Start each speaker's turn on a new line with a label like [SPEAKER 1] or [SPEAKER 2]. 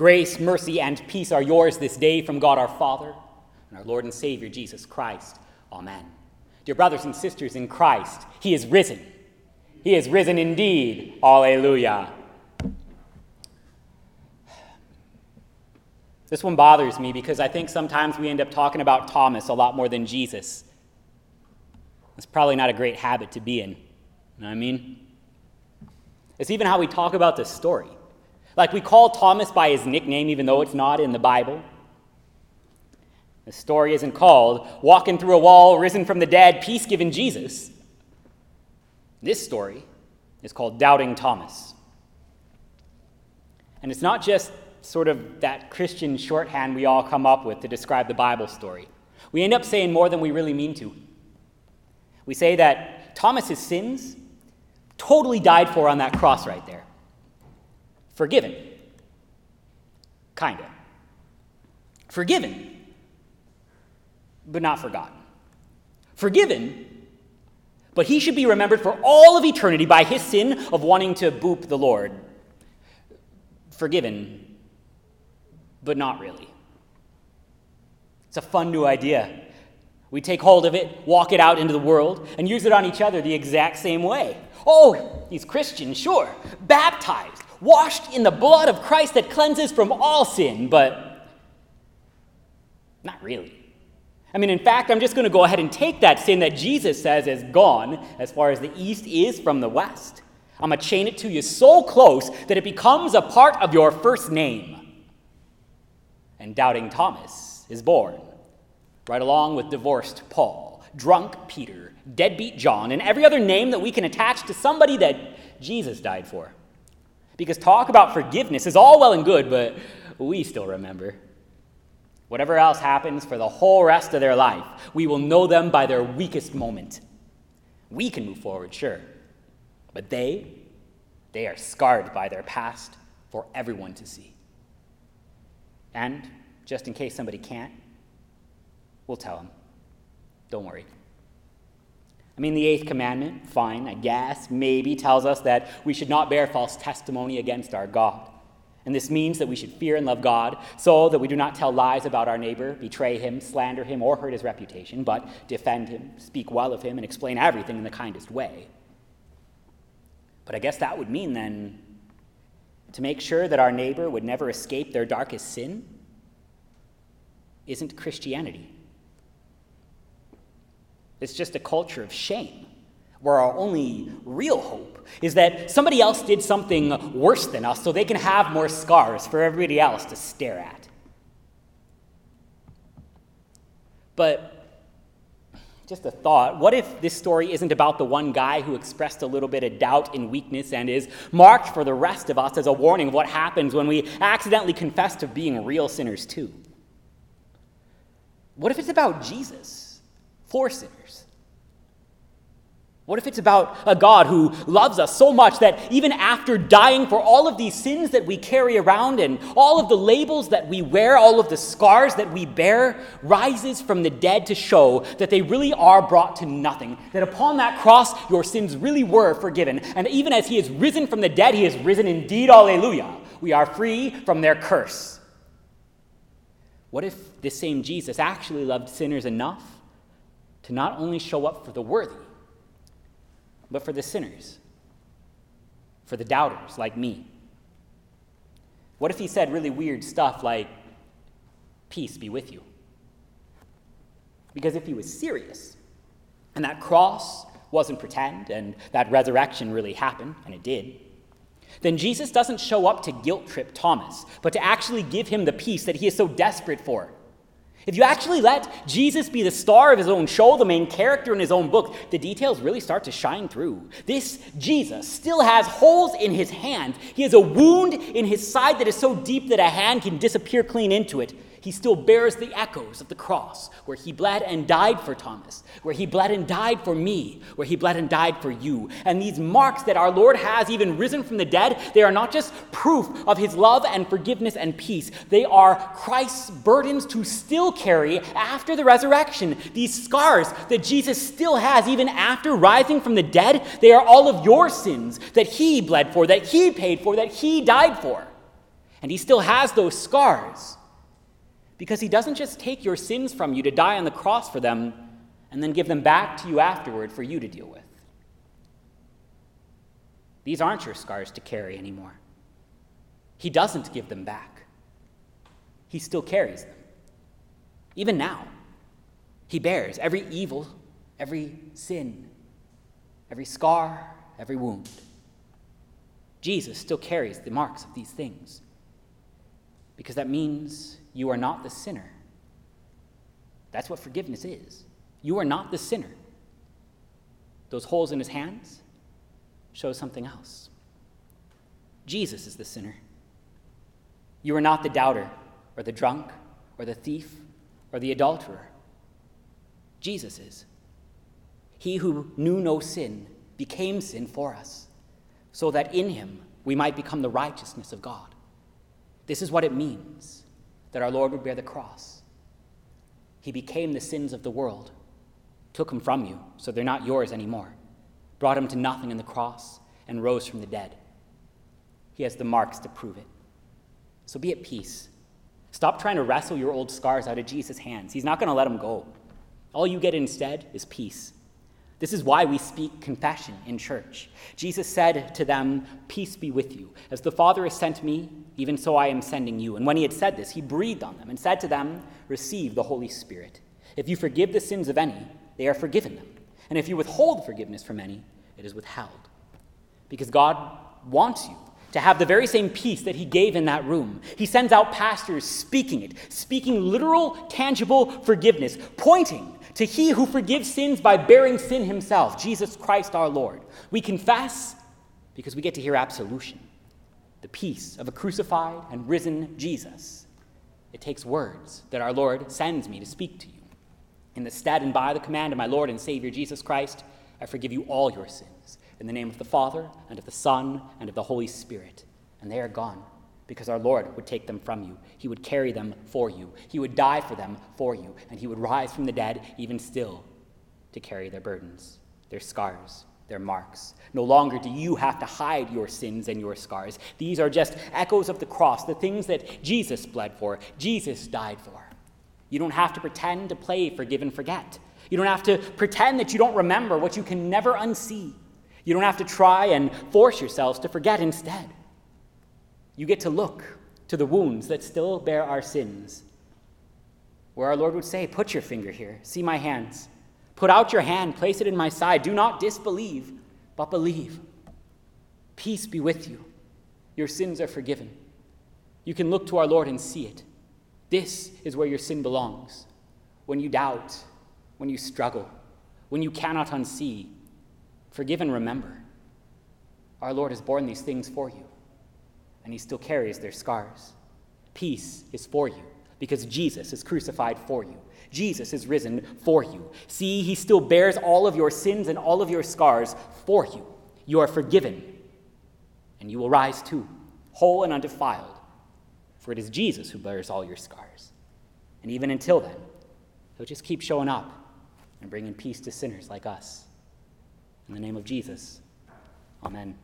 [SPEAKER 1] Grace, mercy, and peace are yours this day from God our Father and our Lord and Savior Jesus Christ. Amen. Dear brothers and sisters in Christ, He is risen. He is risen indeed. Alleluia. This one bothers me because I think sometimes we end up talking about Thomas a lot more than Jesus. It's probably not a great habit to be in. You know what I mean? It's even how we talk about this story. Like we call Thomas by his nickname, even though it's not in the Bible. The story isn't called Walking Through a Wall, Risen from the Dead, Peace Given Jesus. This story is called Doubting Thomas. And it's not just sort of that Christian shorthand we all come up with to describe the Bible story. We end up saying more than we really mean to. We say that Thomas's sins totally died for on that cross right there. Forgiven. Kinda. Forgiven, but not forgotten. Forgiven, but he should be remembered for all of eternity by his sin of wanting to boop the Lord. Forgiven, but not really. It's a fun new idea. We take hold of it, walk it out into the world, and use it on each other the exact same way. Oh, he's Christian, sure. Baptized, washed in the blood of Christ that cleanses from all sin, but not really. I mean, in fact, I'm just going to go ahead and take that sin that Jesus says is gone as far as the east is from the west. I'm going to chain it to you so close that it becomes a part of your first name. And doubting Thomas is born, right along with divorced Paul, drunk Peter, deadbeat John, and every other name that we can attach to somebody that Jesus died for. Because talk about forgiveness is all well and good, but we still remember. Whatever else happens for the whole rest of their life, we will know them by their weakest moment. We can move forward, sure, but they, they are scarred by their past for everyone to see. And just in case somebody can't, we'll tell them. Don't worry. I mean, the eighth commandment, fine, I guess, maybe, tells us that we should not bear false testimony against our God. And this means that we should fear and love God so that we do not tell lies about our neighbor, betray him, slander him, or hurt his reputation, but defend him, speak well of him, and explain everything in the kindest way. But I guess that would mean then to make sure that our neighbor would never escape their darkest sin isn't Christianity. It's just a culture of shame, where our only real hope is that somebody else did something worse than us so they can have more scars for everybody else to stare at. But just a thought what if this story isn't about the one guy who expressed a little bit of doubt and weakness and is marked for the rest of us as a warning of what happens when we accidentally confess to being real sinners too? What if it's about Jesus? For sinners? What if it's about a God who loves us so much that even after dying for all of these sins that we carry around and all of the labels that we wear, all of the scars that we bear, rises from the dead to show that they really are brought to nothing? That upon that cross, your sins really were forgiven. And even as He is risen from the dead, He is risen indeed. Alleluia. We are free from their curse. What if this same Jesus actually loved sinners enough to not only show up for the worthy, but for the sinners, for the doubters like me? What if he said really weird stuff like, Peace be with you? Because if he was serious, and that cross wasn't pretend, and that resurrection really happened, and it did, then Jesus doesn't show up to guilt trip Thomas, but to actually give him the peace that he is so desperate for. If you actually let Jesus be the star of his own show, the main character in his own book, the details really start to shine through. This Jesus still has holes in his hands. He has a wound in his side that is so deep that a hand can disappear clean into it he still bears the echoes of the cross, where he bled and died for Thomas, where he bled and died for me, where he bled and died for you. And these marks that our Lord has even risen from the dead, they are not just proof of his love and forgiveness and peace, they are Christ's burdens to still carry after the resurrection. These scars that Jesus still has even after rising from the dead, they are all of your sins that he bled for, that he paid for, that he died for. And he still has those scars because he doesn't just take your sins from you to die on the cross for them and then give them back to you afterward for you to deal with. These aren't your scars to carry anymore. He doesn't give them back, He still carries them. Even now, He bears every evil, every sin, every scar, every wound. Jesus still carries the marks of these things because that means you are not the sinner. That's what forgiveness is. You are not the sinner. Those holes in his hands show something else. Jesus is the sinner. You are not the doubter, or the drunk, or the thief, or the adulterer. Jesus is. He who knew no sin became sin for us, so that in him we might become the righteousness of God. This is what it means that our Lord would bear the cross. He became the sins of the world, took them from you, so they're not yours anymore, brought him to nothing in the cross, and rose from the dead. He has the marks to prove it. So be at peace. Stop trying to wrestle your old scars out of Jesus' hands. He's not going to let them go. All you get instead is peace. This is why we speak confession in church. Jesus said to them, Peace be with you. As the Father has sent me, even so I am sending you. And when he had said this, he breathed on them and said to them, Receive the Holy Spirit. If you forgive the sins of any, they are forgiven them. And if you withhold forgiveness from any, it is withheld. Because God wants you to have the very same peace that he gave in that room. He sends out pastors speaking it, speaking literal, tangible forgiveness, pointing to he who forgives sins by bearing sin himself, Jesus Christ our Lord. We confess because we get to hear absolution, the peace of a crucified and risen Jesus. It takes words that our Lord sends me to speak to you. In the stead and by the command of my Lord and Savior Jesus Christ, I forgive you all your sins in the name of the Father, and of the Son, and of the Holy Spirit. And they are gone, because our Lord would take them from you. He would carry them for you. He would die for them for you, and He would rise from the dead, even still, to carry their burdens, their scars, their marks. No longer do you have to hide your sins and your scars. These are just echoes of the cross, the things that Jesus bled for, Jesus died for. You don't have to pretend to play forgive and forget. You don't have to pretend that you don't remember what you can never unsee. You don't have to try and force yourselves to forget instead. You get to look to the wounds that still bear our sins. Where our Lord would say, Put your finger here, see my hands. Put out your hand, place it in my side. Do not disbelieve, but believe. Peace be with you. Your sins are forgiven. You can look to our Lord and see it. This is where your sin belongs. When you doubt, when you struggle, when you cannot unsee, Forgive and remember. Our Lord has borne these things for you, and He still carries their scars. Peace is for you because Jesus is crucified for you. Jesus is risen for you. See, He still bears all of your sins and all of your scars for you. You are forgiven, and you will rise too, whole and undefiled, for it is Jesus who bears all your scars. And even until then, He'll just keep showing up and bringing peace to sinners like us. In the name of Jesus, amen.